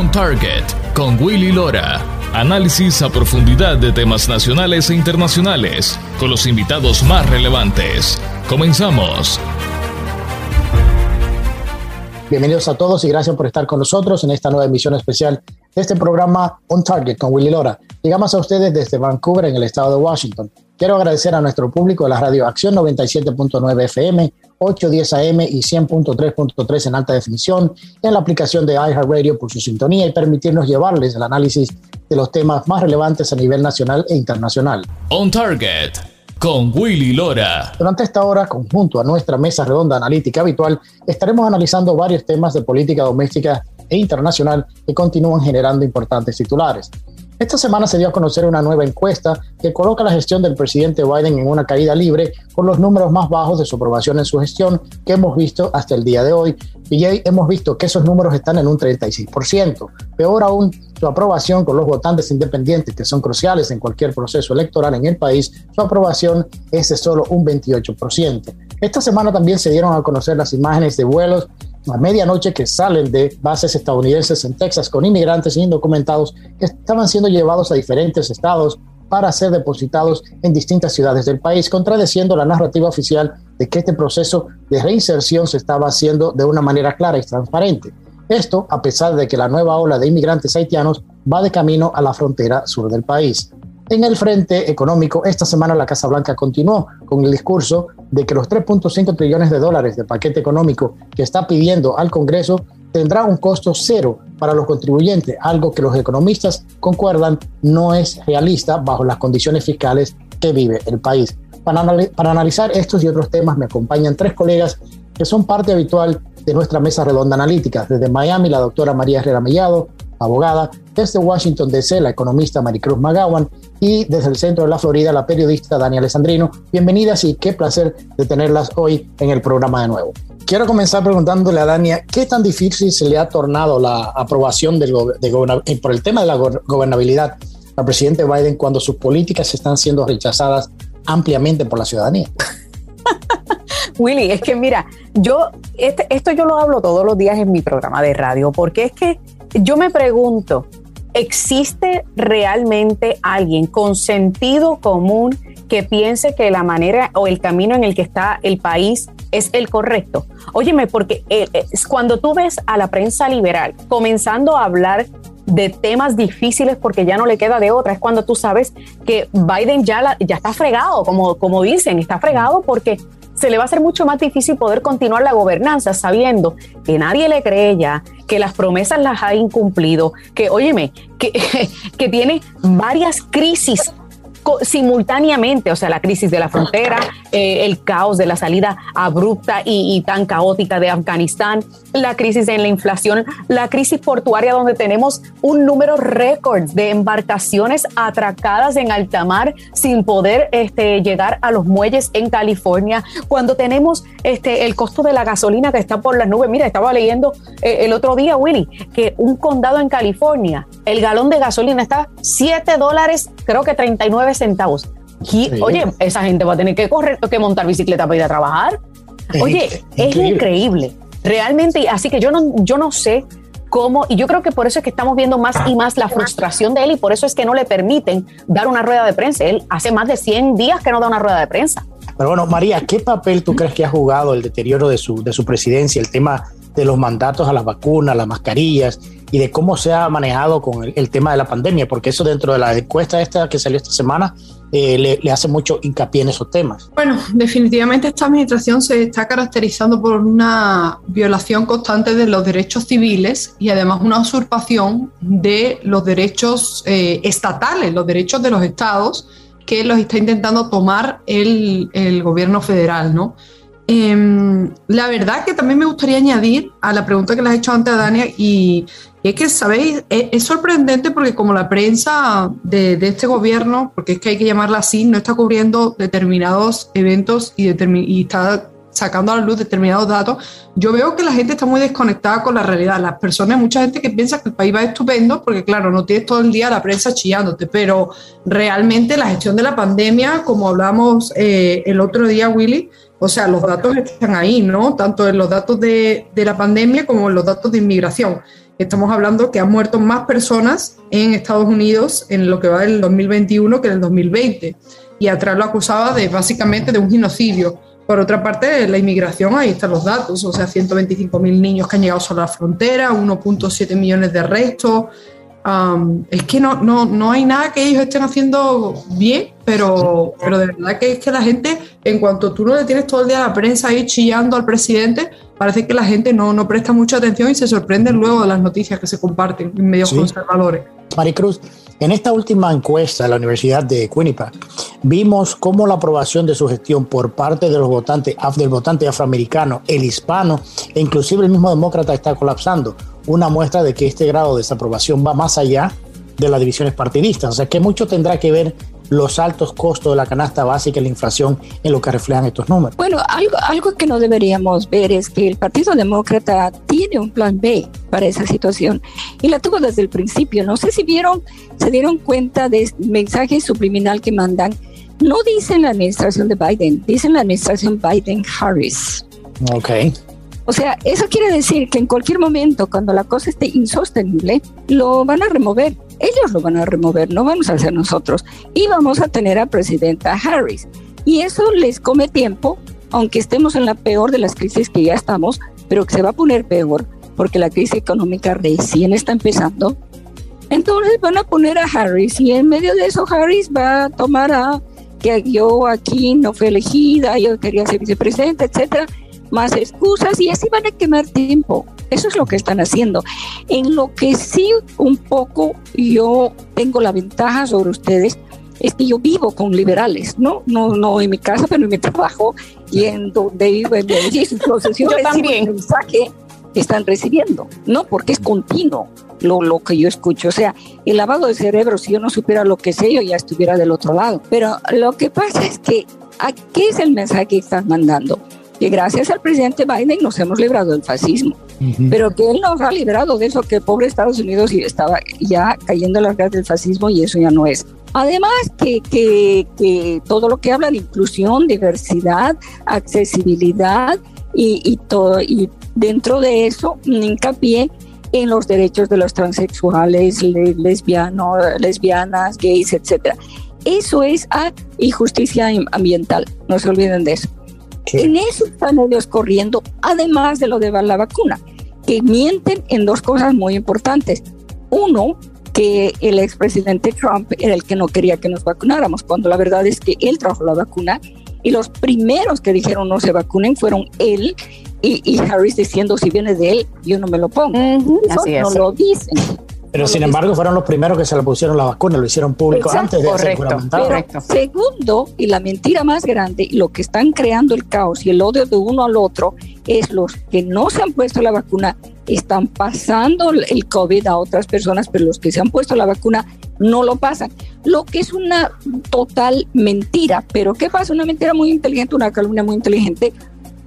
On Target con Willy Lora. Análisis a profundidad de temas nacionales e internacionales con los invitados más relevantes. Comenzamos. Bienvenidos a todos y gracias por estar con nosotros en esta nueva emisión especial de este programa On Target con Willy Lora. Llegamos a ustedes desde Vancouver, en el estado de Washington. Quiero agradecer a nuestro público de la radio Acción 97.9 FM, 810 AM y 100.3.3 en alta definición, en la aplicación de iHeartRadio por su sintonía y permitirnos llevarles el análisis de los temas más relevantes a nivel nacional e internacional. On Target con Willy Lora. Durante esta hora, conjunto a nuestra mesa redonda analítica habitual, estaremos analizando varios temas de política doméstica e internacional que continúan generando importantes titulares. Esta semana se dio a conocer una nueva encuesta que coloca la gestión del presidente Biden en una caída libre con los números más bajos de su aprobación en su gestión que hemos visto hasta el día de hoy. Y hemos visto que esos números están en un 36%. Peor aún, su aprobación con los votantes independientes, que son cruciales en cualquier proceso electoral en el país, su aprobación es de solo un 28%. Esta semana también se dieron a conocer las imágenes de vuelos a medianoche que salen de bases estadounidenses en Texas con inmigrantes indocumentados que estaban siendo llevados a diferentes estados para ser depositados en distintas ciudades del país, contradeciendo la narrativa oficial de que este proceso de reinserción se estaba haciendo de una manera clara y transparente. Esto a pesar de que la nueva ola de inmigrantes haitianos va de camino a la frontera sur del país. En el frente económico, esta semana la Casa Blanca continuó con el discurso de que los 3.5 trillones de dólares de paquete económico que está pidiendo al Congreso tendrá un costo cero para los contribuyentes, algo que los economistas concuerdan no es realista bajo las condiciones fiscales que vive el país. Para, para analizar estos y otros temas me acompañan tres colegas que son parte habitual de nuestra mesa redonda analítica. Desde Miami, la doctora María Herrera Mellado, abogada, desde Washington DC, la economista Maricruz Magawan y desde el centro de la Florida, la periodista Dani Alessandrino. Bienvenidas y qué placer de tenerlas hoy en el programa de nuevo. Quiero comenzar preguntándole a Dania, ¿qué tan difícil se le ha tornado la aprobación del de eh, por el tema de la gobernabilidad al presidente Biden cuando sus políticas están siendo rechazadas ampliamente por la ciudadanía? Willy, es que mira, yo este, esto yo lo hablo todos los días en mi programa de radio, porque es que yo me pregunto, ¿existe realmente alguien con sentido común que piense que la manera o el camino en el que está el país es el correcto? Óyeme, porque eh, eh, cuando tú ves a la prensa liberal comenzando a hablar de temas difíciles porque ya no le queda de otra, es cuando tú sabes que Biden ya, ya está fregado, como, como dicen, está fregado porque se le va a hacer mucho más difícil poder continuar la gobernanza sabiendo que nadie le cree ya, que las promesas las ha incumplido, que, óyeme, que, que tiene varias crisis simultáneamente, o sea, la crisis de la frontera, eh, el caos de la salida abrupta y, tan caótica de Afganistán, la crisis en la inflación, la crisis portuaria donde tenemos un número récord de embarcaciones atracadas en alta mar sin poder este, llegar a los muelles en California, cuando tenemos este, el costo de la gasolina que está por las nubes. Mira, estaba leyendo eh, el otro día, Willy, que un condado en California, el galón de gasolina está 7 dólares, creo que 39 centavos. Oye, esa gente va a tener que correr, que montar bicicleta para ir a trabajar. Oye, es increíble. Realmente, así que yo no, yo no sé cómo, y yo creo que por eso es que estamos viendo más y más la frustración de él y por eso es que no le permiten dar una rueda de prensa. Él hace más de 100 días que no da una rueda de prensa. Pero bueno, María, ¿qué papel tú crees que ha jugado el deterioro de su, de su presidencia, el tema de los mandatos a las vacunas, las mascarillas y de cómo se ha manejado con el, tema de la pandemia, porque eso dentro de la encuesta esta que salió esta semana eh, le, hace mucho hincapié en esos temas. Bueno, definitivamente esta administración se está caracterizando por una violación constante de los derechos civiles y además una usurpación de los derechos eh, estatales, los derechos de los estados que los está intentando tomar el, el gobierno federal, ¿no? Em, la verdad que también me gustaría añadir a la pregunta que le has hecho antes a Dania y, es que, ¿sabéis? Es, sorprendente porque como la prensa de, este gobierno, porque es que hay que llamarla así, no está cubriendo determinados eventos y, y está sacando a la luz determinados datos, yo veo que la gente está muy desconectada con la realidad. Las personas, mucha gente que piensa que el país va estupendo, porque claro, no tienes todo el día la prensa chillándote, pero realmente la gestión de la pandemia, como hablamos eh, el otro día, Willy, o sea, los datos están ahí, ¿no? Tanto en los datos de, la pandemia como en los datos de inmigración. estamos hablando que han muerto más personas en Estados Unidos en lo que va del 2021 que en el 2020. Y atrás lo acusaba de básicamente de un genocidio. Por otra parte, la inmigración, ahí están los datos, o sea, 125 mil niños que han llegado sobre la frontera, 1.7 millones de arrestos, es que no, no, no hay nada que ellos estén haciendo bien, pero, pero de verdad que es que la gente, en cuanto tú no le tienes todo el día a la prensa ahí chillando al presidente, parece que la gente no, no presta mucha atención y se sorprende luego de las noticias que se comparten en medios conservadores. Maricruz, en esta última encuesta de la Universidad de Quinnipiac, vimos cómo la aprobación de su gestión por parte de los votantes, del votante afroamericano, el hispano e inclusive el mismo demócrata está colapsando una muestra de que este grado de desaprobación va más allá de las divisiones partidistas. O sea, que mucho tendrá que ver los altos costos de la canasta básica y la inflación en lo que reflejan estos números. Bueno, algo, algo que no deberíamos ver es que el Partido Demócrata tiene un plan B para esa situación y la tuvo desde el principio. No sé si vieron, se dieron cuenta del mensaje subliminal que mandan. No dicen la administración de Biden, dicen la administración Biden-Harris. Ok. O sea, eso quiere decir que en cualquier momento, cuando la cosa esté insostenible, lo van a remover. Ellos lo van a remover, no vamos a hacer nosotros. Y vamos a tener a presidenta Harris. Y eso les come tiempo, aunque estemos en la peor de las crisis que ya estamos, pero que se va a poner peor, porque la crisis económica recién está empezando. Entonces van a poner a Harris y en medio de eso Harris va a tomar a que yo aquí no fui elegida, yo quería ser vicepresidenta, etcétera más excusas y así van a quemar tiempo. Eso es lo que están haciendo. En lo que sí un poco yo tengo la ventaja sobre ustedes es que yo vivo con liberales, ¿no? No, no en mi casa, pero en mi trabajo y en donde vivo, en mi yo también. el mensaje que están recibiendo, ¿no? Porque es continuo lo, lo que yo escucho. O sea, el lavado de cerebro, si yo no supiera lo que sé, yo ya estuviera del otro lado. Pero lo que pasa es que, ¿a qué es el mensaje que están mandando? Que gracias al presidente Biden nos hemos librado del fascismo, pero que él nos ha librado de eso que pobre Estados Unidos estaba ya cayendo en las garras del fascismo y eso ya no es. Además que, que, que todo lo que habla de inclusión, diversidad, accesibilidad y, y, todo, y dentro de eso hincapié en los derechos de los transexuales, lesbianos, lesbianas, gays, etc. Eso es y justicia ambiental, no se olviden de eso. En eso están ellos corriendo, además de lo de la vacuna, que mienten en dos cosas muy importantes. Uno, que el expresidente Trump era el que no quería que nos vacunáramos, cuando la verdad es que él trajo la vacuna y los primeros que dijeron no se vacunen fueron él y, Harris diciendo si viene de él, yo no me lo pongo. no lo dicen. Pero sin embargo fueron los primeros que se le pusieron la vacuna, lo hicieron público antes de correcto, segundo, y la mentira más grande, lo que están creando el caos y el odio de uno al otro, es los que no se han puesto la vacuna, están pasando el COVID a otras personas, pero los que se han puesto la vacuna no lo pasan. Lo que es una total mentira. Pero ¿qué pasa? Una mentira muy inteligente, una calumnia muy inteligente,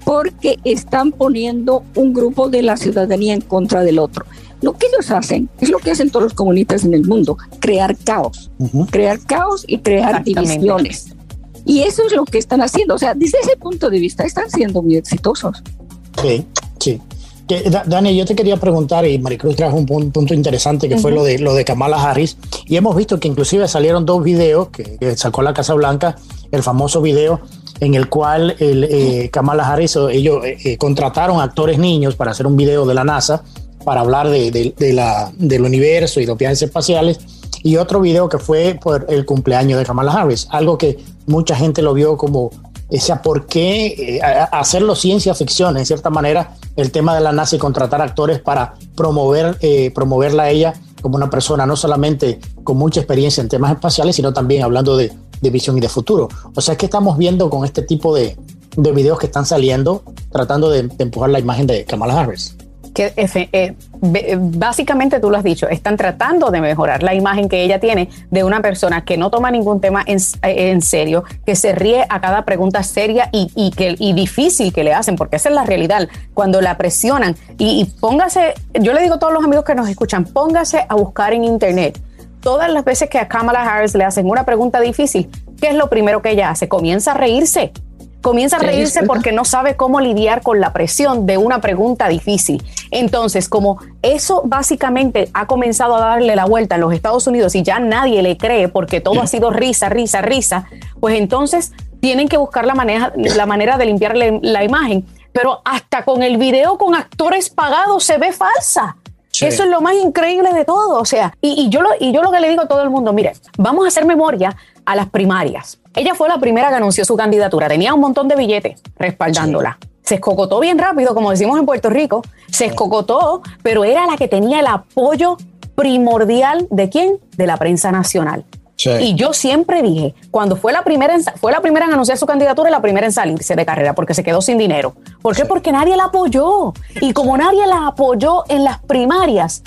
porque están poniendo un grupo de la ciudadanía en contra del otro. Lo que ellos hacen es lo que hacen todos los comunistas en el mundo, crear caos, crear caos y crear divisiones. Y eso es lo que están haciendo. O sea, desde ese punto de vista están siendo muy exitosos. Sí, sí. Dani, yo te quería preguntar, y Maricruz trajo un punto interesante que fue lo de, lo de Kamala Harris, y hemos visto que inclusive salieron dos videos que, sacó la Casa Blanca, el famoso video en el cual el, eh, Kamala Harris, ellos eh, eh, contrataron actores niños para hacer un video de la NASA, para hablar de, la, del universo y los viajes espaciales. Y otro video que fue por el cumpleaños de Kamala Harris, algo que mucha gente lo vio como, o sea, ¿por qué eh, hacerlo ciencia ficción? En cierta manera, el tema de la NASA y contratar actores para promover, eh, promoverla a ella como una persona no solamente con mucha experiencia en temas espaciales, sino también hablando de, visión y de futuro. O sea, ¿qué estamos viendo con este tipo de, de videos que están saliendo tratando de empujar la imagen de Kamala Harris? Que eh, básicamente tú lo has dicho, están tratando de mejorar la imagen que ella tiene de una persona que no toma ningún tema en, serio, que se ríe a cada pregunta seria y, que, y difícil que le hacen, porque esa es la realidad, cuando la presionan. Y, póngase, yo le digo a todos los amigos que nos escuchan, póngase a buscar en internet. Todas las veces que a Kamala Harris le hacen una pregunta difícil, ¿qué es lo primero que ella hace? Comienza a reírse comienza a reírse porque no sabe cómo lidiar con la presión de una pregunta difícil. Entonces, como eso básicamente ha comenzado a darle la vuelta en los Estados Unidos y ya nadie le cree porque todo ha sido risa, risa, risa, pues entonces tienen que buscar la manera, la manera de limpiarle la imagen. Pero hasta con el video con actores pagados se ve falsa. Eso es lo más increíble de todo. O sea, y, yo lo, y yo lo que le digo a todo el mundo, mire, vamos a hacer memoria a las primarias. Ella fue la primera que anunció su candidatura, tenía un montón de billetes respaldándola. Se escocotó bien rápido, como decimos en Puerto Rico, se escocotó, pero era la que tenía el apoyo primordial de quién? De la prensa nacional. Y yo siempre dije, cuando fue la, primera en, fue la primera en anunciar su candidatura y la primera en salirse de carrera, porque se quedó sin dinero. ¿Por qué? Porque nadie la apoyó. Y como nadie la apoyó en las primarias,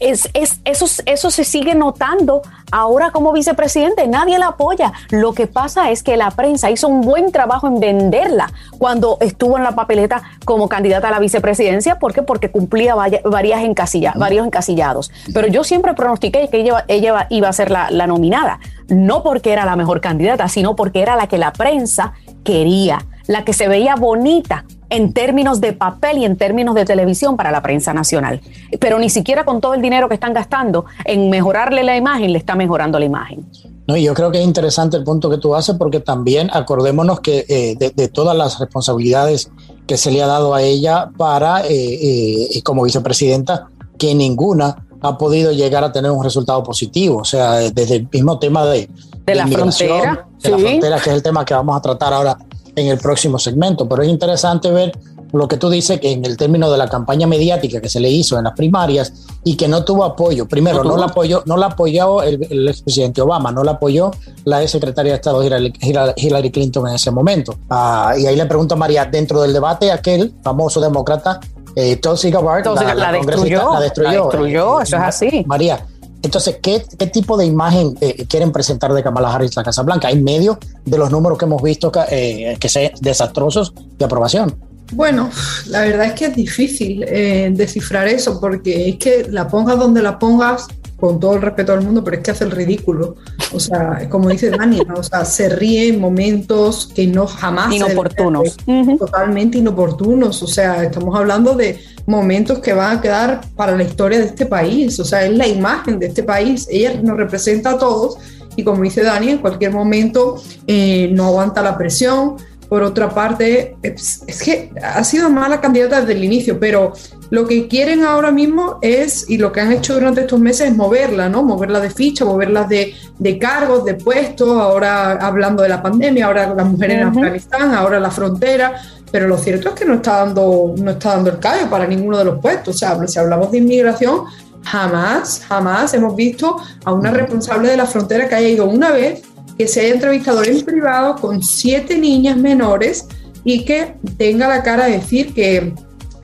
es, es, eso, eso se sigue notando ahora como vicepresidente. Nadie la apoya. Lo que pasa es que la prensa hizo un buen trabajo en venderla cuando estuvo en la papeleta como candidata a la vicepresidencia. ¿Por qué? Porque cumplía varias varios encasillados. Pero yo siempre pronostiqué que ella, ella iba a ser la, la nominada. No porque era la mejor candidata, sino porque era la que la prensa quería, la que se veía bonita en términos de papel y en términos de televisión para la prensa nacional. Pero ni siquiera con todo el dinero que están gastando en mejorarle la imagen, le está mejorando la imagen. No, y yo creo que es interesante el punto que tú haces porque también acordémonos que eh, de, todas las responsabilidades que se le ha dado a ella para, eh, eh, como vicepresidenta, que ninguna ha podido llegar a tener un resultado positivo. O sea, desde el mismo tema de, de, la frontera. De la frontera, que es el tema que vamos a tratar ahora en el próximo segmento. Pero es interesante ver lo que tú dices, que en el término de la campaña mediática que se le hizo en las primarias y que no tuvo apoyo. Primero, no, la apoyó, no la apoyó el, el expresidente Obama, no la apoyó la ex secretaria de Estado Hillary Clinton en ese momento. Ah, y ahí le pregunto a María, dentro del debate aquel famoso demócrata, eh, Tulsi Gabbard, la, destruyó, la destruyó, eso es así. María, entonces, ¿qué, tipo de imagen eh, quieren presentar de Kamala Harris la Casa Blanca en medio de los números que hemos visto eh, que sean desastrosos de aprobación? Bueno, la verdad es que es difícil eh, descifrar eso porque es que la pongas donde la pongas, con todo el respeto al mundo, pero es que hace el ridículo. O sea, como dice Dani, o sea, se ríe en momentos que no jamás. Inoportunos. Totalmente inoportunos. O sea, estamos hablando de momentos que van a quedar para la historia de este país. O sea, es la imagen de este país. Ella nos representa a todos y como dice Dani, en cualquier momento eh, no aguanta la presión. Por otra parte, es, es, que ha sido mala candidata desde el inicio, pero lo que quieren ahora mismo es, y lo que han hecho durante estos meses es moverla, ¿no? Moverla de ficha, moverla de, de cargos, de puestos, ahora hablando de la pandemia, ahora las mujeres en Afganistán, ahora la frontera, pero lo cierto es que no está dando, no está dando el callo para ninguno de los puestos. O sea, si hablamos de inmigración, jamás, jamás hemos visto a una responsable de la frontera que haya ido una vez, que se haya entrevistado en privado con siete niñas menores y que tenga la cara de decir que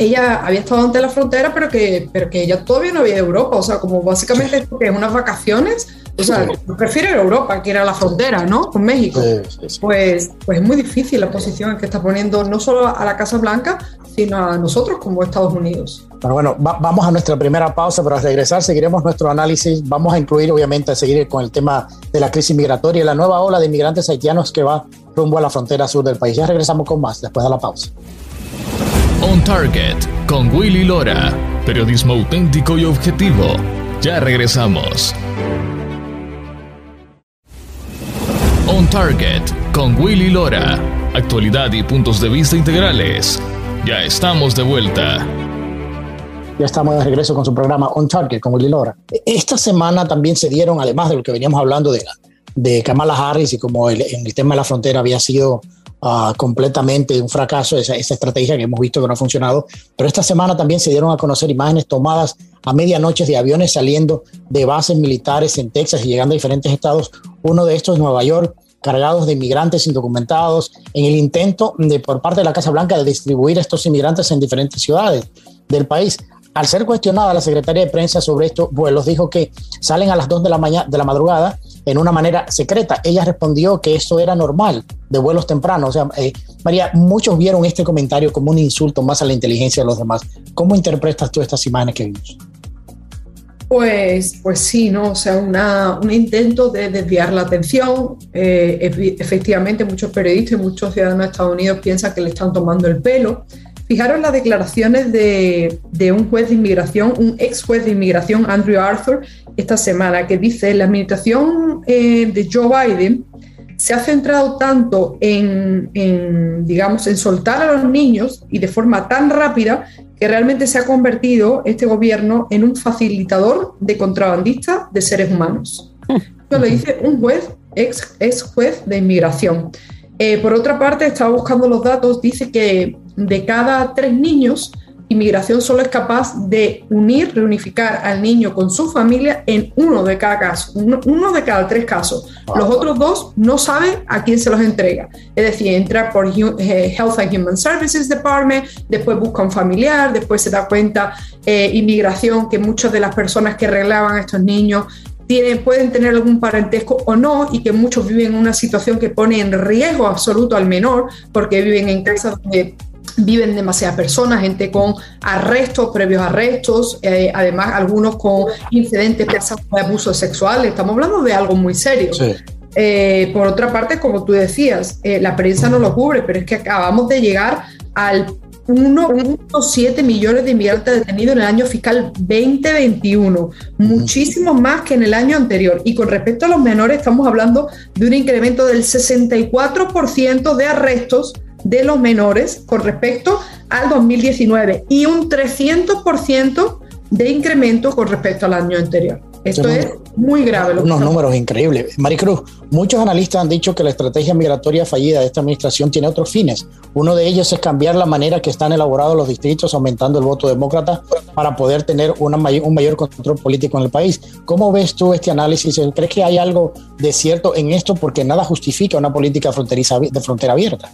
ella había estado ante la frontera, pero que, pero que ella todavía no había de Europa. O sea, como básicamente que es unas vacaciones. O sea, prefiero Europa, que era la frontera, ¿no? Con México. pues, pues es muy difícil la posición que está poniendo no solo a la Casa Blanca, sino a nosotros como Estados Unidos. Pero bueno, vamos a nuestra primera pausa, pero al regresar seguiremos nuestro análisis. Vamos a incluir, obviamente, a seguir con el tema de la crisis migratoria y la nueva ola de inmigrantes haitianos que va rumbo a la frontera sur del país. Ya regresamos con más después de la pausa. On Target con Willy Lora. Periodismo auténtico y objetivo. Ya regresamos. On Target con Willy Lora. Actualidad y puntos de vista integrales. Ya estamos de vuelta. Ya estamos de regreso con su programa On Target con Willy Lora. Esta semana también se dieron, además de lo que veníamos hablando de, de Kamala Harris y como en el tema de la frontera había sido Ah, completamente un fracaso esa, estrategia que hemos visto que no ha funcionado. Pero esta semana también se dieron a conocer imágenes tomadas a medianoche de aviones saliendo de bases militares en Texas y llegando a diferentes estados. Uno de estos, Nueva York, cargados de inmigrantes indocumentados, en el intento de, por parte de la Casa Blanca de distribuir a estos inmigrantes en diferentes ciudades del país. Al ser cuestionada la secretaria de prensa sobre esto, vuelos dijo que salen a las 2 de la, de la madrugada en una manera secreta. Ella respondió que eso era normal de vuelos tempranos. Eh, María, muchos vieron este comentario como un insulto más a la inteligencia de los demás. ¿Cómo interpretas tú estas imágenes que vimos? Pues, pues sí, ¿no? O sea, un intento de desviar la atención. Eh, efectivamente, muchos periodistas y muchos ciudadanos de Estados Unidos piensan que le están tomando el pelo. Fijaros las declaraciones de, un juez de inmigración, un ex juez de inmigración, Andrew Arthur, esta semana, que dice, la administración eh, de Joe Biden se ha centrado tanto en, digamos, en soltar a los niños y de forma tan rápida que realmente se ha convertido este gobierno en un facilitador de contrabandistas de seres humanos. Esto lo dice un juez, ex, ex juez de inmigración. Eh, por otra parte, estaba buscando los datos, dice que de cada tres niños, inmigración solo es capaz de unir, reunificar al niño con su familia en uno de cada caso, uno, de cada tres casos. Los otros dos no saben a quién se los entrega. Es decir, entra por eh, Health and Human Services Department, después busca un familiar, después se da cuenta eh, inmigración que muchas de las personas que arreglaban a estos niños tienen, pueden tener algún parentesco o no y que muchos viven en una situación que pone en riesgo absoluto al menor porque viven en casas donde viven demasiadas personas, gente con arrestos, previos arrestos, eh, además algunos con incidentes de abuso sexual, estamos hablando de algo muy serio. Eh, por otra parte, como tú decías, eh, la prensa no lo cubre, pero es que acabamos de llegar al 1.7 millones de inmigrantes detenidos en el año fiscal 2021, muchísimo más que en el año anterior. Y con respecto a los menores, estamos hablando de un incremento del 64% de arrestos de los menores con respecto al 2019 y un 300% de incremento con respecto al año anterior. Esto es muy grave. unos números increíbles. Maricruz, muchos analistas han dicho que la estrategia migratoria fallida de esta administración tiene otros fines. Uno de ellos es cambiar la manera que están elaborados los distritos, aumentando el voto demócrata para poder tener una un mayor control político en el país. ¿Cómo ves tú este análisis? ¿Crees que hay algo de cierto en esto? Porque nada justifica una política fronteriza de frontera abierta.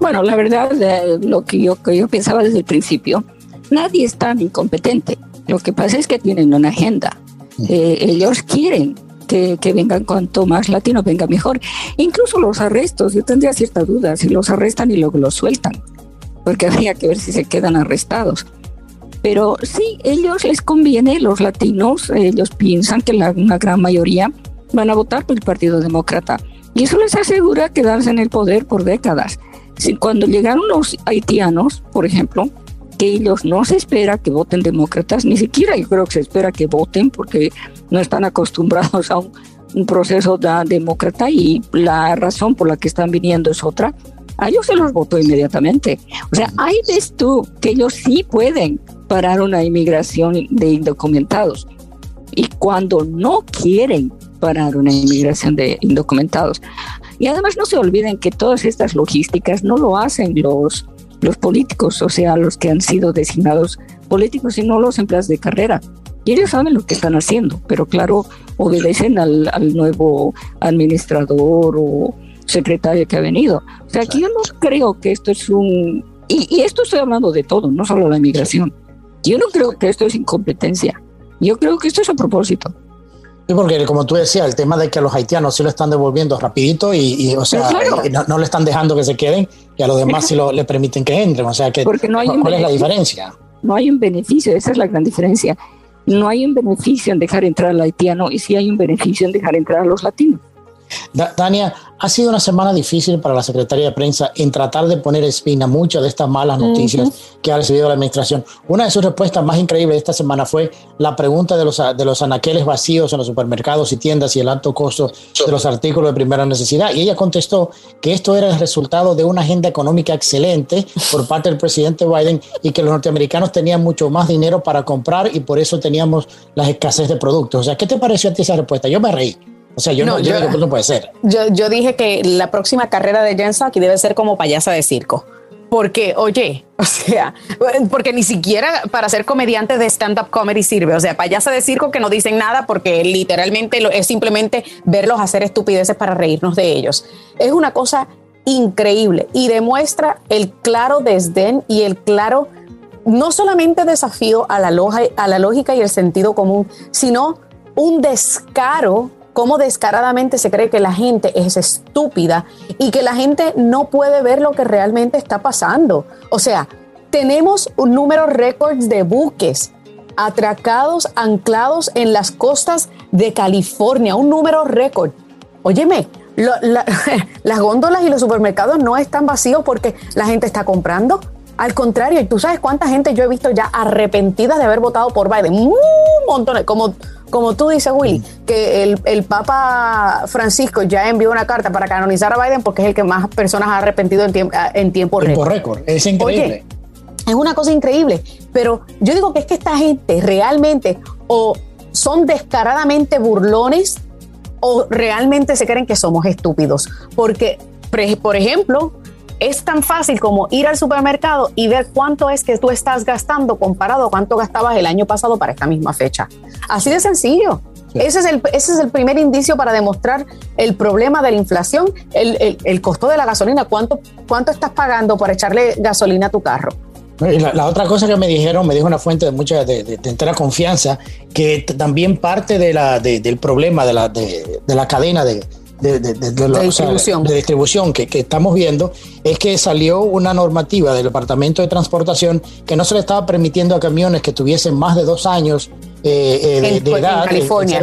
Bueno, la verdad, lo que yo, que yo pensaba desde el principio, nadie es tan incompetente. Lo que pasa es que tienen una agenda. Eh, ellos quieren que, que, vengan cuanto más latinos venga mejor. Incluso los arrestos, yo tendría cierta duda si los arrestan y luego los sueltan, porque habría que ver si se quedan arrestados. Pero sí, ellos les conviene, los latinos, ellos piensan que la, una gran mayoría van a votar por el Partido Demócrata. Y eso les asegura quedarse en el poder por décadas. Cuando llegaron los haitianos, por ejemplo, que ellos no se espera que voten demócratas, ni siquiera yo creo que se espera que voten porque no están acostumbrados a un, proceso de demócrata y la razón por la que están viniendo es otra. A ellos se los votó inmediatamente. O sea, ahí ves tú que ellos sí pueden parar una inmigración de indocumentados. Y cuando no quieren parar una inmigración de indocumentados, y además no se olviden que todas estas logísticas no lo hacen los, los políticos, o sea, los que han sido designados políticos, sino los empleados de carrera. Y ellos saben lo que están haciendo, pero claro, obedecen al, al nuevo administrador o secretario que ha venido. O sea, aquí yo no creo que esto es un... Y, y esto estoy hablando de todo, no solo la inmigración. Yo no creo que esto es incompetencia. Yo creo que esto es a propósito. Sí, porque como tú decías, el tema de que a los haitianos sí lo están devolviendo rapidito y, o sea, eh, no, le están dejando que se queden y a los demás sí lo, le permiten que entren. O sea, que, porque no hay ¿cuál es la diferencia? No hay un beneficio, esa es la gran diferencia. No hay un beneficio en dejar entrar al haitiano y sí hay un beneficio en dejar entrar a los latinos. Dania, ha sido una semana difícil para la Secretaría de Prensa en tratar de poner espina muchas de estas malas noticias que ha recibido la administración. Una de sus respuestas más increíbles esta semana fue la pregunta de los, de los anaqueles vacíos en los supermercados y tiendas y el alto costo de los artículos de primera necesidad. Y ella contestó que esto era el resultado de una agenda económica excelente por parte del presidente Biden y que los norteamericanos tenían mucho más dinero para comprar y por eso teníamos la escasez de productos. O sea, ¿qué te pareció a ti esa respuesta? Yo me reí. O sea, yo no, yo, que no puede ser. Yo, dije que la próxima carrera de Jen Psaki debe ser como payasa de circo. Porque, oye, o sea, porque ni siquiera para ser comediante de stand-up comedy sirve. O sea, payasa de circo que no dicen nada porque literalmente es simplemente verlos hacer estupideces para reírnos de ellos. Es una cosa increíble y demuestra el claro desdén y el claro, no solamente desafío a la, a la lógica y el sentido común, sino un descaro cómo descaradamente se cree que la gente es estúpida y que la gente no puede ver lo que realmente está pasando. O sea, tenemos un número récord de buques atracados, anclados en las costas de California, un número récord. Óyeme, las góndolas y los supermercados no están vacíos porque la gente está comprando. Al contrario, ¿y tú sabes cuánta gente yo he visto ya arrepentida de haber votado por Biden? Un montón, como, como tú dices, Willy, que el, Papa Francisco ya envió una carta para canonizar a Biden porque es el que más personas ha arrepentido en, tiempo en tiempo récord. Es increíble. es una cosa increíble, pero yo digo que es que esta gente realmente o son descaradamente burlones o realmente se creen que somos estúpidos. Porque, por ejemplo, es tan fácil como ir al supermercado y ver cuánto es que tú estás gastando comparado a cuánto gastabas el año pasado para esta misma fecha. Así de sencillo. Ese, es el, ese es el primer indicio para demostrar el problema de la inflación, el, costo de la gasolina, cuánto, cuánto estás pagando por echarle gasolina a tu carro. La, otra cosa que me dijeron, me dijo una fuente de mucha de, entera confianza, que también parte de la, del problema de la, de, la cadena de, de, distribución, de distribución que, que, estamos viendo es que salió una normativa del Departamento de Transportación que no se le estaba permitiendo a camiones que tuviesen más de dos años eh, eh, de, edad en California,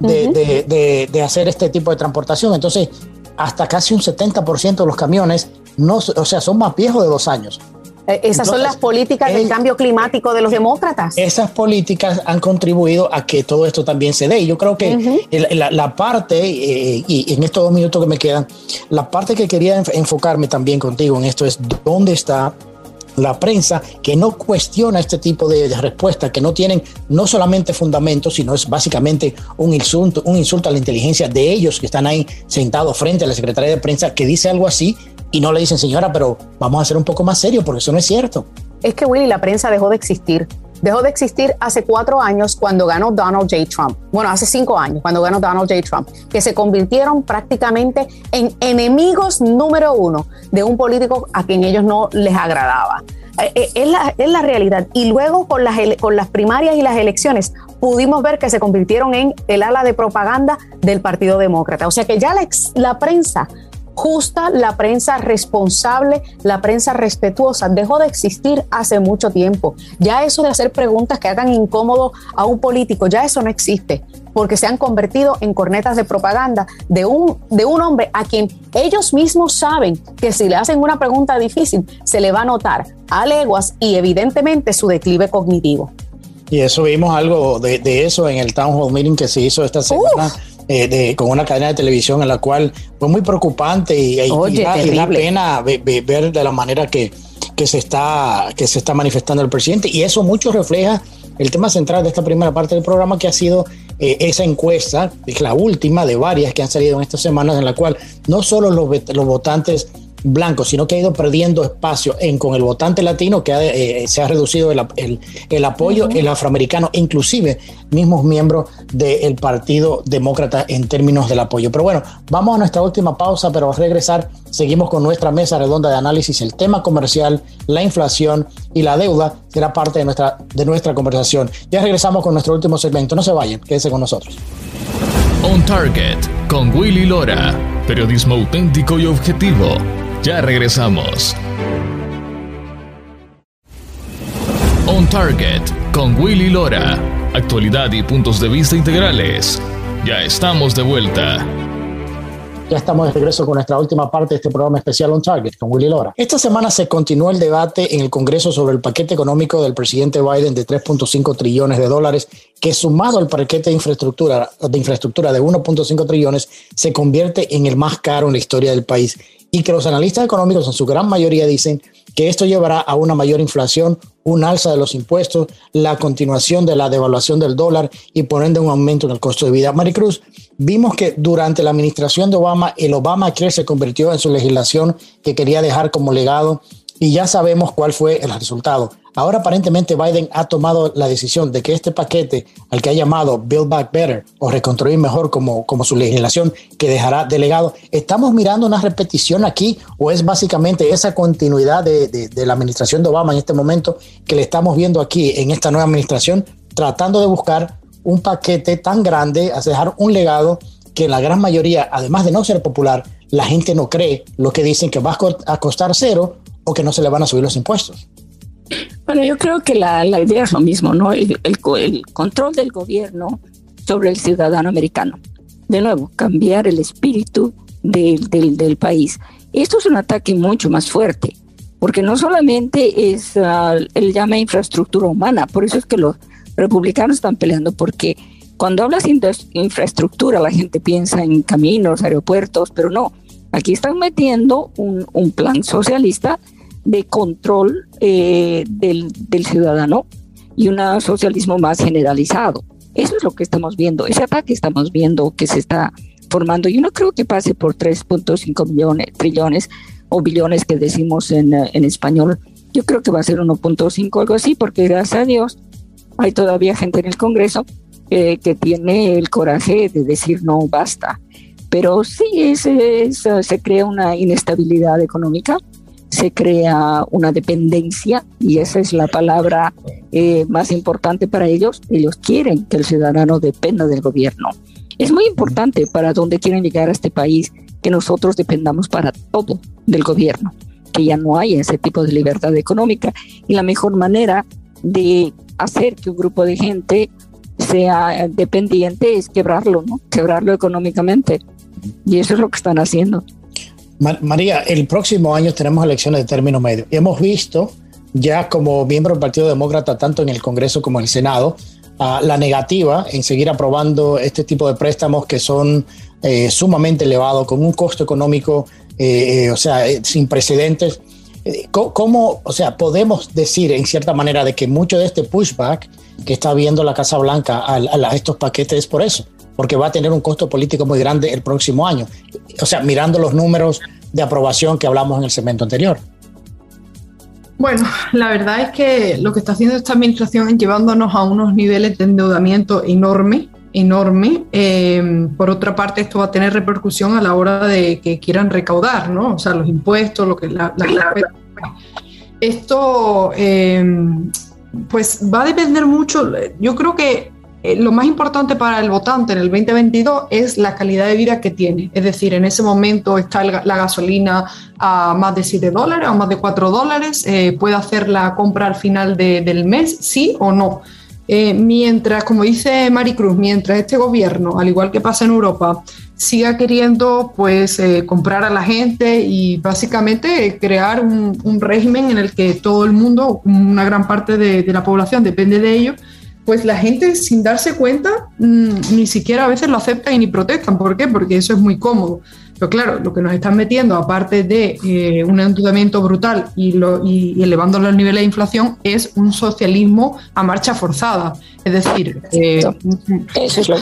de, hacer este tipo de transportación. Entonces, hasta casi un 70% de los camiones no, o sea, son más viejos de dos años. Eh, esas son las políticas del cambio climático de los demócratas. Esas políticas han contribuido a que todo esto también se dé. Y yo creo que la, parte, eh, y en estos dos minutos que me quedan, la parte que quería enfocarme también contigo en esto es dónde está la prensa que no cuestiona este tipo de, respuestas, que no tienen no solamente fundamentos, sino es básicamente un insulto, un insulto a la inteligencia de ellos que están ahí sentados frente a la secretaria de prensa que dice algo así y no le dicen, señora, pero vamos a ser un poco más serios porque eso no es cierto. Es que Willy, la prensa dejó de existir. Dejó de existir hace cuatro años cuando ganó Donald J. Trump. Bueno, hace cinco años cuando ganó Donald J. Trump, que se convirtieron prácticamente en enemigos número uno de un político a quien ellos no les agradaba. Eh, eh, es la, es la realidad. Y luego con las, con las primarias y las elecciones pudimos ver que se convirtieron en el ala de propaganda del Partido Demócrata. O sea que ya la, la prensa justa, la prensa responsable, la prensa respetuosa dejó de existir hace mucho tiempo. Ya eso de hacer preguntas que hagan incómodo a un político, ya eso no existe, porque se han convertido en cornetas de propaganda de un, de un hombre a quien ellos mismos saben que si le hacen una pregunta difícil, se le va a notar a leguas y evidentemente su declive cognitivo. Y eso vimos algo de, eso en el Town Hall Meeting que se hizo esta semana. Eh, con una cadena de televisión en la cual fue muy preocupante y, da, pena ver, de la manera que, que, se está, que se está manifestando el presidente. Y eso mucho refleja el tema central de esta primera parte del programa, que ha sido eh, esa encuesta, es la última de varias que han salido en estas semanas, en la cual no solo los, los votantes blanco, sino que ha ido perdiendo espacio en, con el votante latino, que eh, se ha reducido el, el, apoyo, el afroamericano, inclusive mismos miembros del Partido Demócrata en términos del apoyo. Pero bueno, vamos a nuestra última pausa, pero a regresar seguimos con nuestra mesa redonda de análisis. El tema comercial, la inflación y la deuda será parte de nuestra, de nuestra conversación. Ya regresamos con nuestro último segmento. No se vayan, quédense con nosotros. On Target con Willy Lora. Periodismo auténtico y objetivo ya regresamos. On Target con Willy Lora. Actualidad y puntos de vista integrales. Ya estamos de vuelta. Ya estamos de regreso con nuestra última parte de este programa especial On Target con Willy Lora. Esta semana se continuó el debate en el Congreso sobre el paquete económico del presidente Biden de 3.5 trillones de dólares, que sumado al paquete de infraestructura de, infraestructura de 1.5 trillones, se convierte en el más caro en la historia del país y que los analistas económicos en su gran mayoría dicen que esto llevará a una mayor inflación, un alza de los impuestos, la continuación de la devaluación del dólar y por ende un aumento en el costo de vida. Maricruz, vimos que durante la administración de Obama, el Obamacare se convirtió en su legislación que quería dejar como legado y ya sabemos cuál fue el resultado. Ahora aparentemente Biden ha tomado la decisión de que este paquete, al que ha llamado Build Back Better o Reconstruir Mejor como, como su legislación que dejará delegado, ¿estamos mirando una repetición aquí o es básicamente esa continuidad de, de la administración de Obama en este momento que le estamos viendo aquí en esta nueva administración tratando de buscar un paquete tan grande, a dejar un legado que la gran mayoría, además de no ser popular, la gente no cree lo que dicen que va a costar cero o que no se le van a subir los impuestos. Bueno, yo creo que la, idea es lo mismo, ¿no? El, control del gobierno sobre el ciudadano americano. De nuevo, cambiar el espíritu del, del, país. Esto es un ataque mucho más fuerte, porque no solamente es uh, el llama infraestructura humana, por eso es que los republicanos están peleando, porque cuando hablas de infraestructura, la gente piensa en caminos, aeropuertos, pero no. Aquí están metiendo un, un plan socialista de control eh, del, del, ciudadano y un socialismo más generalizado. Eso es lo que estamos viendo, ese ataque estamos viendo que se está formando. Yo no creo que pase por 3.5 millones, trillones o billones que decimos en, en español. Yo creo que va a ser 1.5, algo así, porque gracias a Dios hay todavía gente en el Congreso eh, que tiene el coraje de decir no, basta. Pero sí, es, se crea una inestabilidad económica, se crea una dependencia y esa es la palabra eh, más importante para ellos. Ellos quieren que el ciudadano dependa del gobierno. Es muy importante para dónde quieren llegar a este país que nosotros dependamos para todo del gobierno, que ya no hay ese tipo de libertad económica. Y la mejor manera de hacer que un grupo de gente sea dependiente es quebrarlo, ¿no? Quebrarlo económicamente. Y eso es lo que están haciendo. María, el próximo año tenemos elecciones de término medio. Hemos visto ya como miembro del Partido Demócrata, tanto en el Congreso como en el Senado, la negativa en seguir aprobando este tipo de préstamos que son eh, sumamente elevados, con un costo económico, eh, eh, o sea, sin precedentes. ¿Cómo, o sea, podemos decir en cierta manera de que mucho de este pushback que está viendo la Casa Blanca a estos paquetes es por eso? Porque va a tener un costo político muy grande el próximo año. O sea, mirando los números de aprobación que hablamos en el segmento anterior. Bueno, la verdad es que lo que está haciendo esta administración es llevándonos a unos niveles de endeudamiento enorme, enorme. Eh, por otra parte, esto va a tener repercusión a la hora de que quieran recaudar, ¿no? O sea, los impuestos, lo que la, esto, eh, pues va a depender mucho. Yo creo que eh, lo más importante para el votante en el 2022 es la calidad de vida que tiene. Es decir, en ese momento está la gasolina a más de 7 dólares o más de 4 dólares. Eh, puede hacer la compra al final del mes, sí o no. Eh, mientras, como dice Maricruz, mientras este gobierno, al igual que pasa en Europa, siga queriendo pues comprar a la gente y básicamente crear un, régimen en el que todo el mundo, una gran parte de, de la población depende de ello, pues la gente sin darse cuenta mm, ni siquiera a veces lo aceptan y ni protestan. ¿Por qué? Porque eso es muy cómodo. Pero claro, lo que nos están metiendo, aparte de eh, un endeudamiento brutal y, lo, y, elevando los niveles de inflación, es un socialismo a marcha forzada. Es decir, eh, eso es lo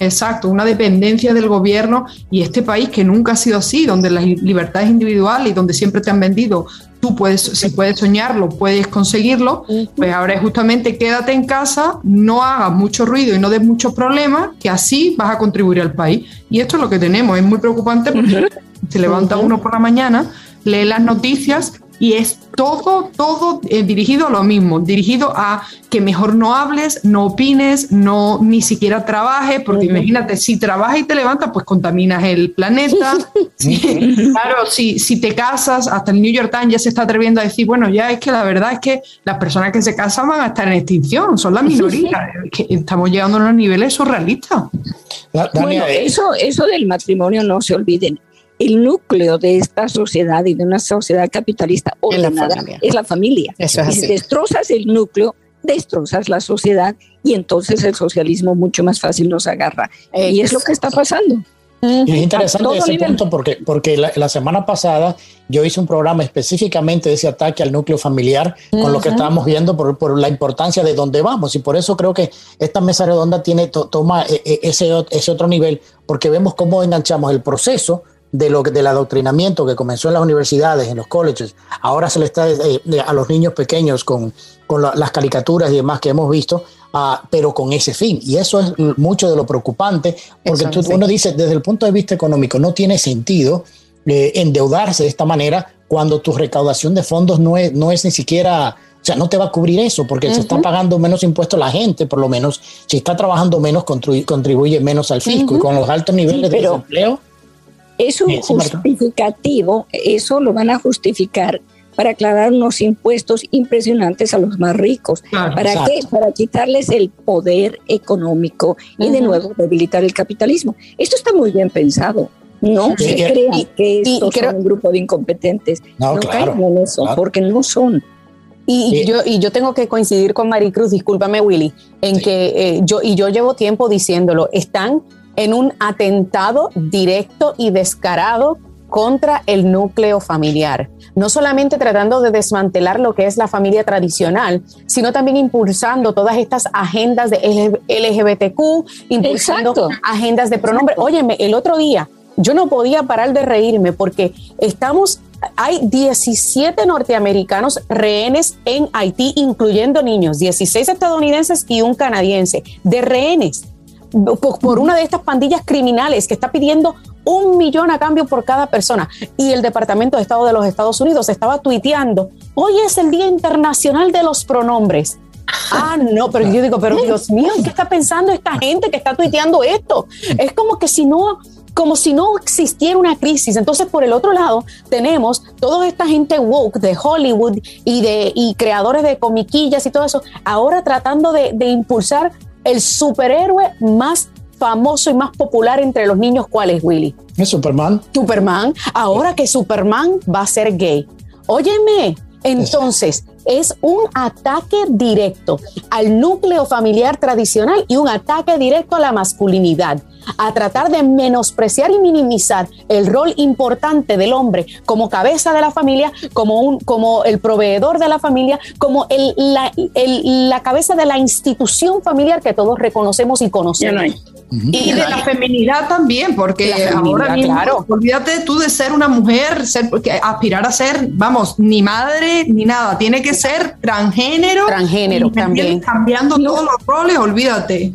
Exacto, una dependencia del gobierno y este país que nunca ha sido así, donde las libertades individuales y donde siempre te han vendido tú puedes, si puedes soñarlo, puedes conseguirlo, pues ahora es justamente quédate en casa, no hagas mucho ruido y no des muchos problemas, que así vas a contribuir al país. Y esto es lo que tenemos, es muy preocupante porque se levanta uno por la mañana, lee las noticias y es todo, todo eh, dirigido a lo mismo, dirigido a que mejor no hables, no opines, no ni siquiera trabajes, porque imagínate, si trabajas y te levantas, pues contaminas el planeta. claro, si, si te casas, hasta el New York Times ya se está atreviendo a decir, bueno, ya es que la verdad es que las personas que se casan van a estar en extinción, son la minoría, que estamos llegando a unos niveles surrealistas. Bueno, eso, eso del matrimonio no se olviden el núcleo de esta sociedad y de una sociedad capitalista ordenada es la familia. y si destrozas el núcleo, destrozas la sociedad y entonces el socialismo mucho más fácil nos agarra. Y es lo que está pasando. Y es interesante ese punto porque, porque la, semana pasada yo hice un programa específicamente de ese ataque al núcleo familiar con lo que estábamos viendo por, por, la importancia de dónde vamos. Y por eso creo que esta mesa redonda tiene toma e, e, ese, ese otro nivel porque vemos cómo enganchamos el proceso de lo del adoctrinamiento que comenzó en las universidades, en los colleges, ahora se le está eh, a los niños pequeños con, con las caricaturas y demás que hemos visto, ah, pero con ese fin. Y eso es mucho de lo preocupante, porque tú, uno dice, desde el punto de vista económico, no tiene sentido eh, endeudarse de esta manera cuando tu recaudación de fondos no es, no es ni siquiera... O sea, no te va a cubrir eso porque se está pagando menos impuestos la gente, por lo menos. Si está trabajando menos, contribuye, menos al fisco. Y con los altos niveles de desempleo, es un justificativo, eso lo van a justificar para aclarar unos impuestos impresionantes a los más ricos. ¿Para qué? Para quitarles el poder económico y de nuevo debilitar el capitalismo. Esto está muy bien pensado. No se crean que estos son un grupo de incompetentes. No, claro, en eso, porque no son. Y, yo, y yo tengo que coincidir con Maricruz, discúlpame Willy, en que eh, yo, y yo llevo tiempo diciéndolo, están en un atentado directo y descarado contra el núcleo familiar. No solamente tratando de desmantelar lo que es la familia tradicional, sino también impulsando todas estas agendas de LGBTQ, impulsando agendas de pronombre. Óyeme, el otro día yo no podía parar de reírme porque estamos hay 17 norteamericanos rehenes en Haití, incluyendo niños, 16 estadounidenses y un canadiense, de rehenes por, una de estas pandillas criminales que está pidiendo un millón a cambio por cada persona. Y el Departamento de Estado de los Estados Unidos estaba tuiteando, hoy es el Día Internacional de los Pronombres. Ah, no, pero yo digo, pero Dios mío, ¿qué está pensando esta gente que está tuiteando esto? Es como que si no, como si no existiera una crisis. Entonces, por el otro lado, tenemos toda esta gente woke de Hollywood y de y creadores de comiquillas y todo eso, ahora tratando de, impulsar el superhéroe más famoso y más popular entre los niños, ¿cuál es, Willy? Es Superman. Superman. Ahora que Superman va a ser gay. Óyeme, entonces, es un ataque directo al núcleo familiar tradicional y un ataque directo a la masculinidad, a tratar de menospreciar y minimizar el rol importante del hombre como cabeza de la familia, como, un, como el proveedor de la familia, como el, la, la cabeza de la institución familiar que todos reconocemos y conocemos. Y de la feminidad también, porque ahora mismo, claro. olvídate tú de ser una mujer, ser, aspirar a ser, vamos, ni madre ni nada, tiene que ser transgénero. Transgénero también. Cambiando todos los roles, olvídate.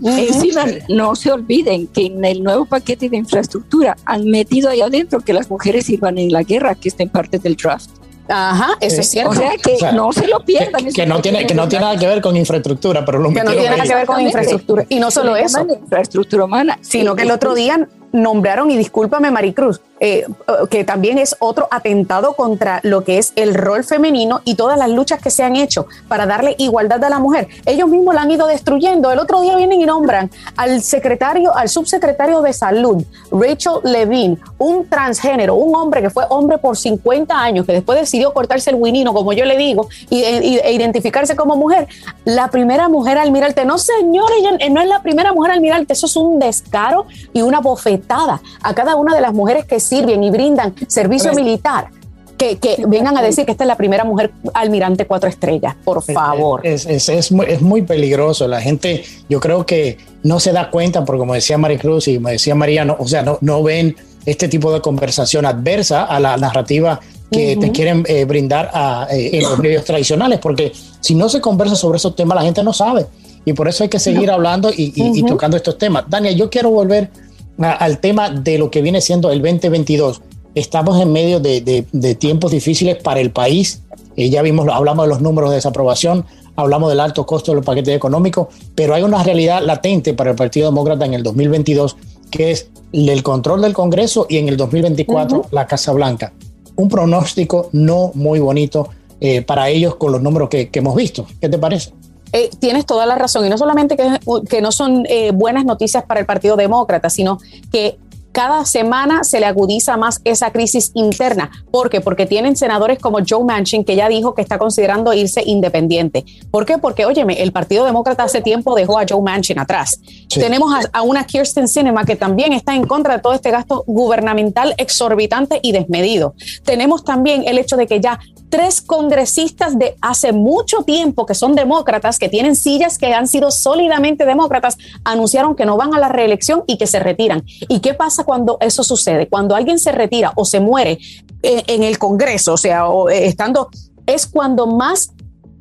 no se olviden que en el nuevo paquete de infraestructura han metido ahí adentro que las mujeres iban en la guerra, que está en parte del draft. Ajá, eso es cierto. O sea que no se lo pierdan. Que, no tiene, que no tiene nada que ver con infraestructura, pero lo Que no tiene nada que ver con infraestructura. Y no solo eso. Infraestructura humana. Sino que el otro día nombraron, y discúlpame Maricruz, eh, que también es otro atentado contra lo que es el rol femenino y todas las luchas que se han hecho para darle igualdad a la mujer. Ellos mismos la han ido destruyendo. El otro día vienen y nombran al secretario, al subsecretario de salud, Rachel Levine, un transgénero, un hombre que fue hombre por 50 años, que después decidió cortarse el winino, como yo le digo, y, e identificarse como mujer. La primera mujer almirante. No, señor, ella no es la primera mujer almirante. Eso es un descaro y una bofetada a cada una de las mujeres que sirven y brindan servicio militar, que, vengan a decir que esta es la primera mujer almirante cuatro estrellas, por favor. Es, es, muy, peligroso. La gente, yo creo que no se da cuenta, porque como decía Maricruz y como decía Mariano, o sea, no, no ven este tipo de conversación adversa a la narrativa que te quieren eh, brindar a, eh, en los medios tradicionales, porque si no se conversa sobre esos temas, la gente no sabe. Y por eso hay que seguir hablando y, y, tocando estos temas. Daniel, yo quiero volver al tema de lo que viene siendo el 2022. Estamos en medio de, tiempos difíciles para el país. Eh, ya vimos, hablamos de los números de desaprobación, hablamos del alto costo de los paquetes económicos, pero hay una realidad latente para el Partido Demócrata en el 2022, que es el control del Congreso y en el 2024 la Casa Blanca. Un pronóstico no muy bonito eh, para ellos con los números que hemos visto. ¿Qué te parece? Eh, tienes toda la razón. Y no solamente que, que no son eh, buenas noticias para el Partido Demócrata, sino que cada semana se le agudiza más esa crisis interna. ¿Por qué? Porque tienen senadores como Joe Manchin, que ya dijo que está considerando irse independiente. ¿Por qué? Porque, óyeme, el Partido Demócrata hace tiempo dejó a Joe Manchin atrás. Tenemos a, una Kirsten Sinema que también está en contra de todo este gasto gubernamental exorbitante y desmedido. Tenemos también el hecho de que ya tres congresistas de hace mucho tiempo que son demócratas, que tienen sillas que han sido sólidamente demócratas, anunciaron que no van a la reelección y que se retiran. ¿Y qué pasa cuando eso sucede? Cuando alguien se retira o se muere en, el Congreso, o sea, eh, estando, es cuando más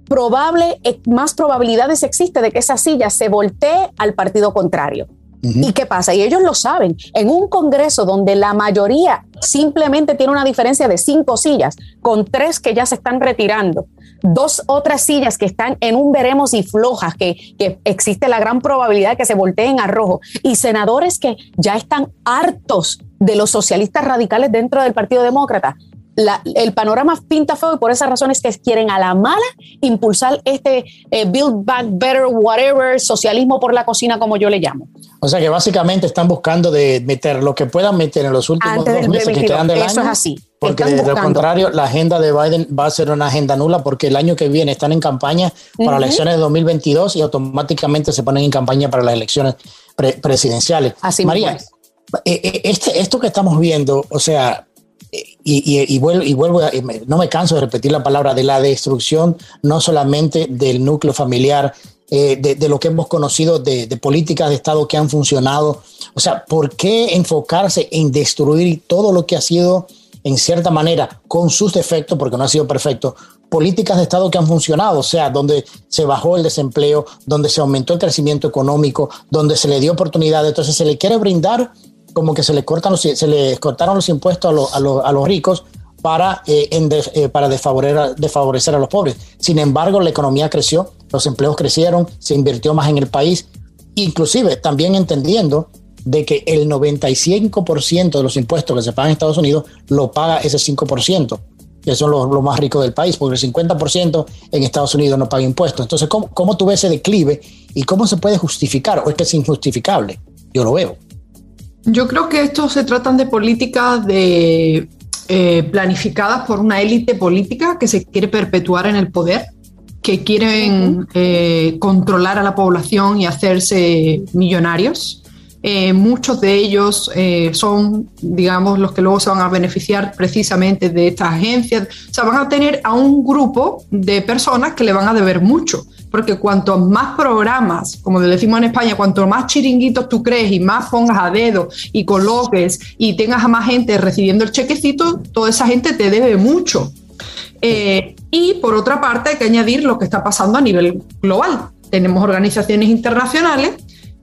probable, eh, más probabilidades existe de que esa silla se voltee al partido contrario. ¿Y qué pasa? Y ellos lo saben. En un Congreso donde la mayoría simplemente tiene una diferencia de cinco sillas, con tres que ya se están retirando, dos otras sillas que están en un veremos y flojas, que, que existe la gran probabilidad de que se volteen a rojo, y senadores que ya están hartos de los socialistas radicales dentro del Partido Demócrata, el panorama pinta feo y por esas razones que quieren a la mala impulsar este eh, Build Back Better, whatever, socialismo por la cocina, como yo le llamo. O sea que básicamente están buscando de meter lo que puedan meter en los últimos dos meses que quedan del Eso es así. Porque de lo contrario, la agenda de Biden va a ser una agenda nula porque el año que viene están en campaña para las elecciones de 2022 y automáticamente se ponen en campaña para las elecciones presidenciales. Así María, eh, eh, este, esto que estamos viendo, o sea, y, vuelvo, y vuelvo no me canso de repetir la palabra de la destrucción, no solamente del núcleo familiar, eh, de, lo que hemos conocido de, políticas de Estado que han funcionado. O sea, ¿por qué enfocarse en destruir todo lo que ha sido, en cierta manera, con sus defectos, porque no ha sido perfecto, políticas de Estado que han funcionado, o sea, donde se bajó el desempleo, donde se aumentó el crecimiento económico, donde se le dio oportunidad, entonces se le quiere brindar como que se le, cortan los, se le cortaron los impuestos a, a, los ricos para, eh, eh, para desfavorecer, desfavorecer a los pobres. Sin embargo, la economía creció, los empleos crecieron, se invirtió más en el país, inclusive también entendiendo de que el 95% de los impuestos que se pagan en Estados Unidos lo paga ese 5%, que son los, más ricos del país, porque el 50% en Estados Unidos no paga impuestos. Entonces, ¿cómo, ¿cómo tú ves ese declive y cómo se puede justificar? ¿O es que es injustificable? Yo lo veo. Yo creo que esto se tratan de políticas de, eh, planificadas por una élite política que se quiere perpetuar en el poder, que quieren eh, controlar a la población y hacerse millonarios. Eh, muchos de ellos son, digamos, los que luego se van a beneficiar precisamente de estas agencias. O sea, van a tener a un grupo de personas que le van a deber mucho porque cuanto más programas, como decimos en España, cuanto más chiringuitos tú crees y más pongas a dedo y coloques y tengas a más gente recibiendo el chequecito, toda esa gente te debe mucho. Eh, y por otra parte hay que añadir lo que está pasando a nivel global. Tenemos organizaciones internacionales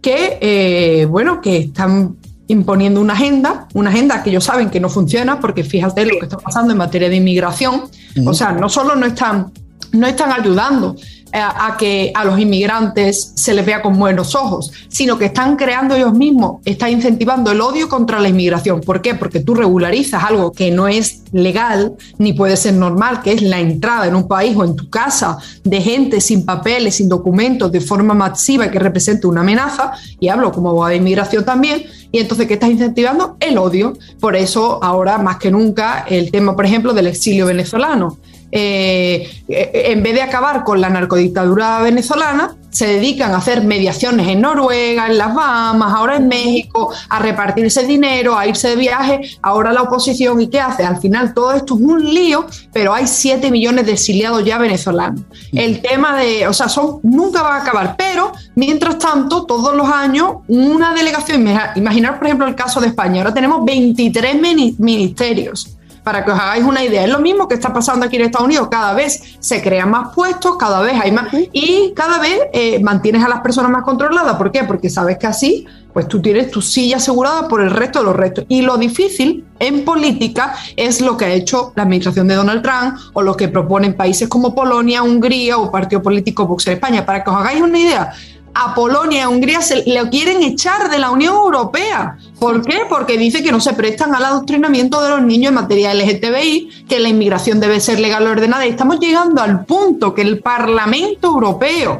que, eh, bueno, que están imponiendo una agenda, una agenda que ellos saben que no funciona, porque fíjate lo que está pasando en materia de inmigración. O sea, no solo no están, no están ayudando a, que a los inmigrantes se les vea con buenos ojos, sino que están creando ellos mismos, están incentivando el odio contra la inmigración. ¿Por qué? Porque tú regularizas algo que no es legal ni puede ser normal, que es la entrada en un país o en tu casa de gente sin papeles, sin documentos, de forma masiva que represente una amenaza, y hablo como abogada de inmigración también, y entonces, ¿qué estás incentivando? El odio. Por eso, ahora más que nunca, el tema, por ejemplo, del exilio venezolano. Eh, en vez de acabar con la narcodictadura venezolana, se dedican a hacer mediaciones en Noruega, en las Bahamas, ahora en México, a repartirse dinero, a irse de viaje, ahora la oposición, ¿y qué hace? Al final todo esto es un lío, pero hay 7 millones de exiliados ya venezolanos. El tema de, o sea, son, nunca va a acabar, pero mientras tanto, todos los años, una delegación, imaginar por ejemplo el caso de España, ahora tenemos 23 ministerios para que os hagáis una idea. Es lo mismo que está pasando aquí en Estados Unidos. Cada vez se crean más puestos, cada vez hay más y cada vez eh, mantienes a las personas más controladas. ¿Por qué? Porque sabes que así, pues tú tienes tu silla asegurada por el resto de los restos. Y lo difícil en política es lo que ha hecho la administración de Donald Trump o lo que proponen países como Polonia, Hungría o Partido Político Vox en España. Para que os hagáis una idea, a Polonia y a Hungría se le quieren echar de la Unión Europea. ¿Por qué? Porque dice que no se prestan al adoctrinamiento de los niños en materia LGTBI, que la inmigración debe ser legal ordenada. Y estamos llegando al punto que el Parlamento Europeo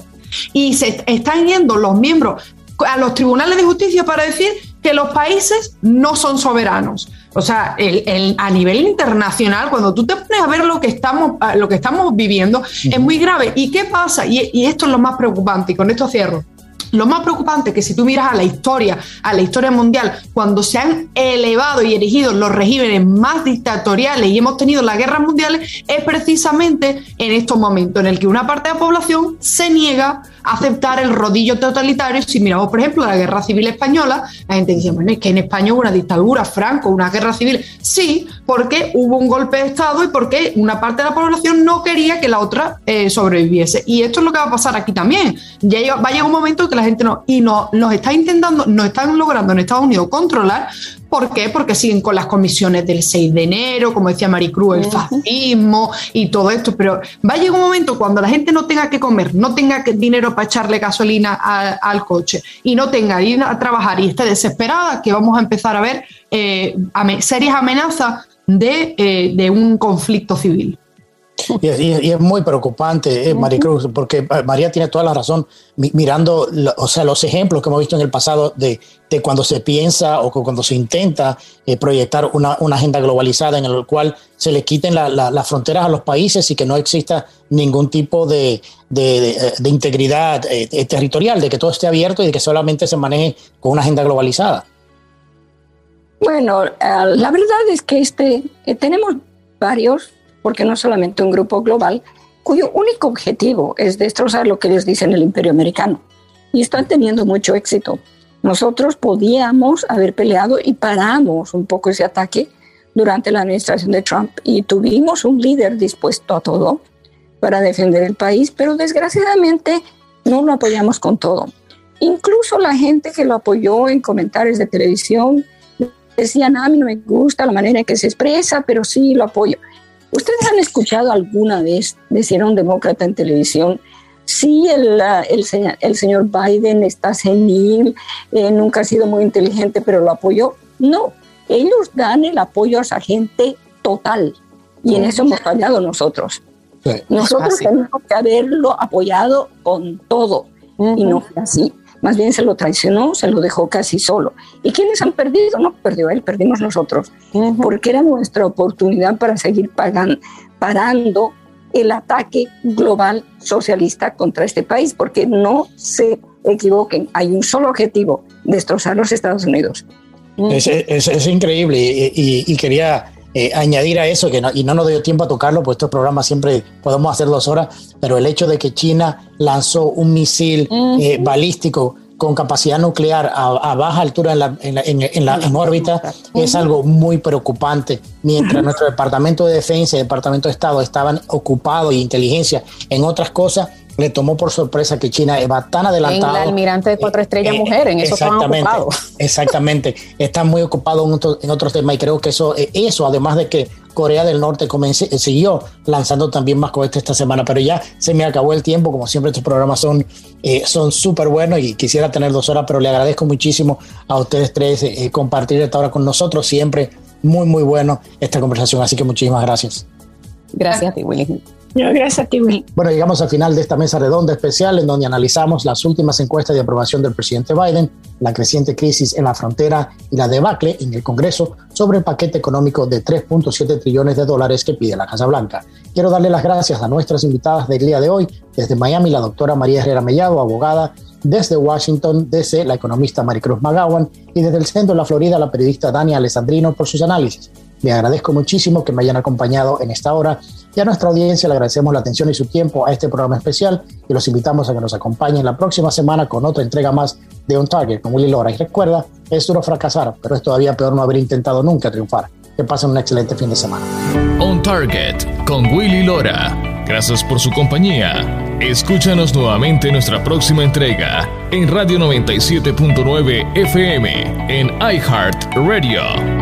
y se están yendo los miembros a los tribunales de justicia para decir que los países no son soberanos. O sea, a nivel internacional, cuando tú te pones a ver lo que estamos, lo que estamos viviendo, es muy grave. ¿Y qué pasa? Y, y esto es lo más preocupante, y con esto cierro. Lo más preocupante es que si tú miras a la historia, a la historia mundial, cuando se han elevado y erigido los regímenes más dictatoriales y hemos tenido las guerras mundiales, es precisamente en estos momentos en el que una parte de la población se niega aceptar el rodillo totalitario. Si miramos, por ejemplo, la guerra civil española, la gente dice, bueno, es que en España hubo una dictadura, Franco, una guerra civil. Sí, porque hubo un golpe de Estado y porque una parte de la población no quería que la otra eh, sobreviviese. Y esto es lo que va a pasar aquí también. Ya va a llegar un momento que la gente no, y no, nos está intentando, nos están logrando en Estados Unidos controlar ¿Por qué? Porque siguen con las comisiones del 6 de enero, como decía Maricruz, el fascismo y todo esto. Pero va a llegar un momento cuando la gente no tenga que comer, no tenga dinero para echarle gasolina al coche y no tenga que ir a trabajar y esté desesperada, que vamos a empezar a ver eh, serias amenazas de, eh, de un conflicto civil. Y es, muy preocupante, eh, Maricruz, porque eh, María tiene toda la razón, mirando o sea, los ejemplos que hemos visto en el pasado de, de cuando se piensa o cuando se intenta eh, proyectar una, una, agenda globalizada en el cual se le quiten las fronteras a los países y que no exista ningún tipo de, de, de integridad territorial, de que todo esté abierto y de que solamente se maneje con una agenda globalizada. Bueno, la verdad es que este, tenemos varios porque no solamente un grupo global cuyo único objetivo es destrozar lo que ellos dicen el imperio americano. Y están teniendo mucho éxito. Nosotros podíamos haber peleado y paramos un poco ese ataque durante la administración de Trump y tuvimos un líder dispuesto a todo para defender el país, pero desgraciadamente no lo apoyamos con todo. Incluso la gente que lo apoyó en comentarios de televisión decían, a mí no me gusta la manera en que se expresa, pero sí lo apoyo. ¿Ustedes han escuchado alguna vez decir a un demócrata en televisión, sí, el, el, el señor Biden está senil, eh, nunca ha sido muy inteligente, pero lo apoyó? No, ellos dan el apoyo a esa gente total y en eso hemos fallado nosotros. Nosotros tenemos que haberlo apoyado con todo y no fue así. Más bien se lo traicionó, se lo dejó casi solo. ¿Y quiénes han perdido? No perdió él, perdimos nosotros. Porque era nuestra oportunidad para seguir pagando, parando el ataque global socialista contra este país, porque no se equivoquen, hay un solo objetivo, destrozar los Estados Unidos. Es, es, increíble y, quería eh, añadir a eso, que no, y no nos dio tiempo a tocarlo, pues estos programas siempre podemos hacer dos horas, pero el hecho de que China lanzó un misil eh, balístico con capacidad nuclear a, baja altura en la, en la, en órbita es algo muy preocupante. Mientras nuestro Departamento de Defensa y Departamento de Estado estaban ocupados y inteligencia en otras cosas, le tomó por sorpresa que China va tan adelantado. En el almirante de cuatro eh, estrellas mujer, en eso están ocupados. Exactamente, están muy ocupados en, en, otros temas y creo que eso, eh, eso además de que Corea del Norte comencé, siguió lanzando también más cohetes esta semana, pero ya se me acabó el tiempo, como siempre estos programas son eh, son súper buenos y quisiera tener dos horas, pero le agradezco muchísimo a ustedes tres compartir esta hora con nosotros, siempre muy muy bueno esta conversación, así que muchísimas gracias. Gracias a ti, Willy. Gracias a ti, Bueno, llegamos al final de esta mesa redonda especial en donde analizamos las últimas encuestas de aprobación del presidente Biden, la creciente crisis en la frontera y la debacle en el Congreso sobre el paquete económico de 3.7 trillones de dólares que pide la Casa Blanca. Quiero darle las gracias a nuestras invitadas del día de hoy. Desde Miami, la doctora María Herrera Mellado, abogada. Desde Washington, desde la economista Maricruz McGowan. Y desde el centro de la Florida, la periodista Dania Alessandrino por sus análisis. Le agradezco muchísimo que me hayan acompañado en esta hora y a nuestra audiencia le agradecemos la atención y su tiempo a este programa especial y los invitamos a que nos acompañen la próxima semana con otra entrega más de On Target con Willy Lora. Y recuerda, es duro fracasar, pero es todavía peor no haber intentado nunca triunfar. Que pasen un excelente fin de semana. On Target con Willy Lora. Gracias por su compañía. Escúchanos nuevamente en nuestra próxima entrega en Radio 97.9 FM en iHeart Radio.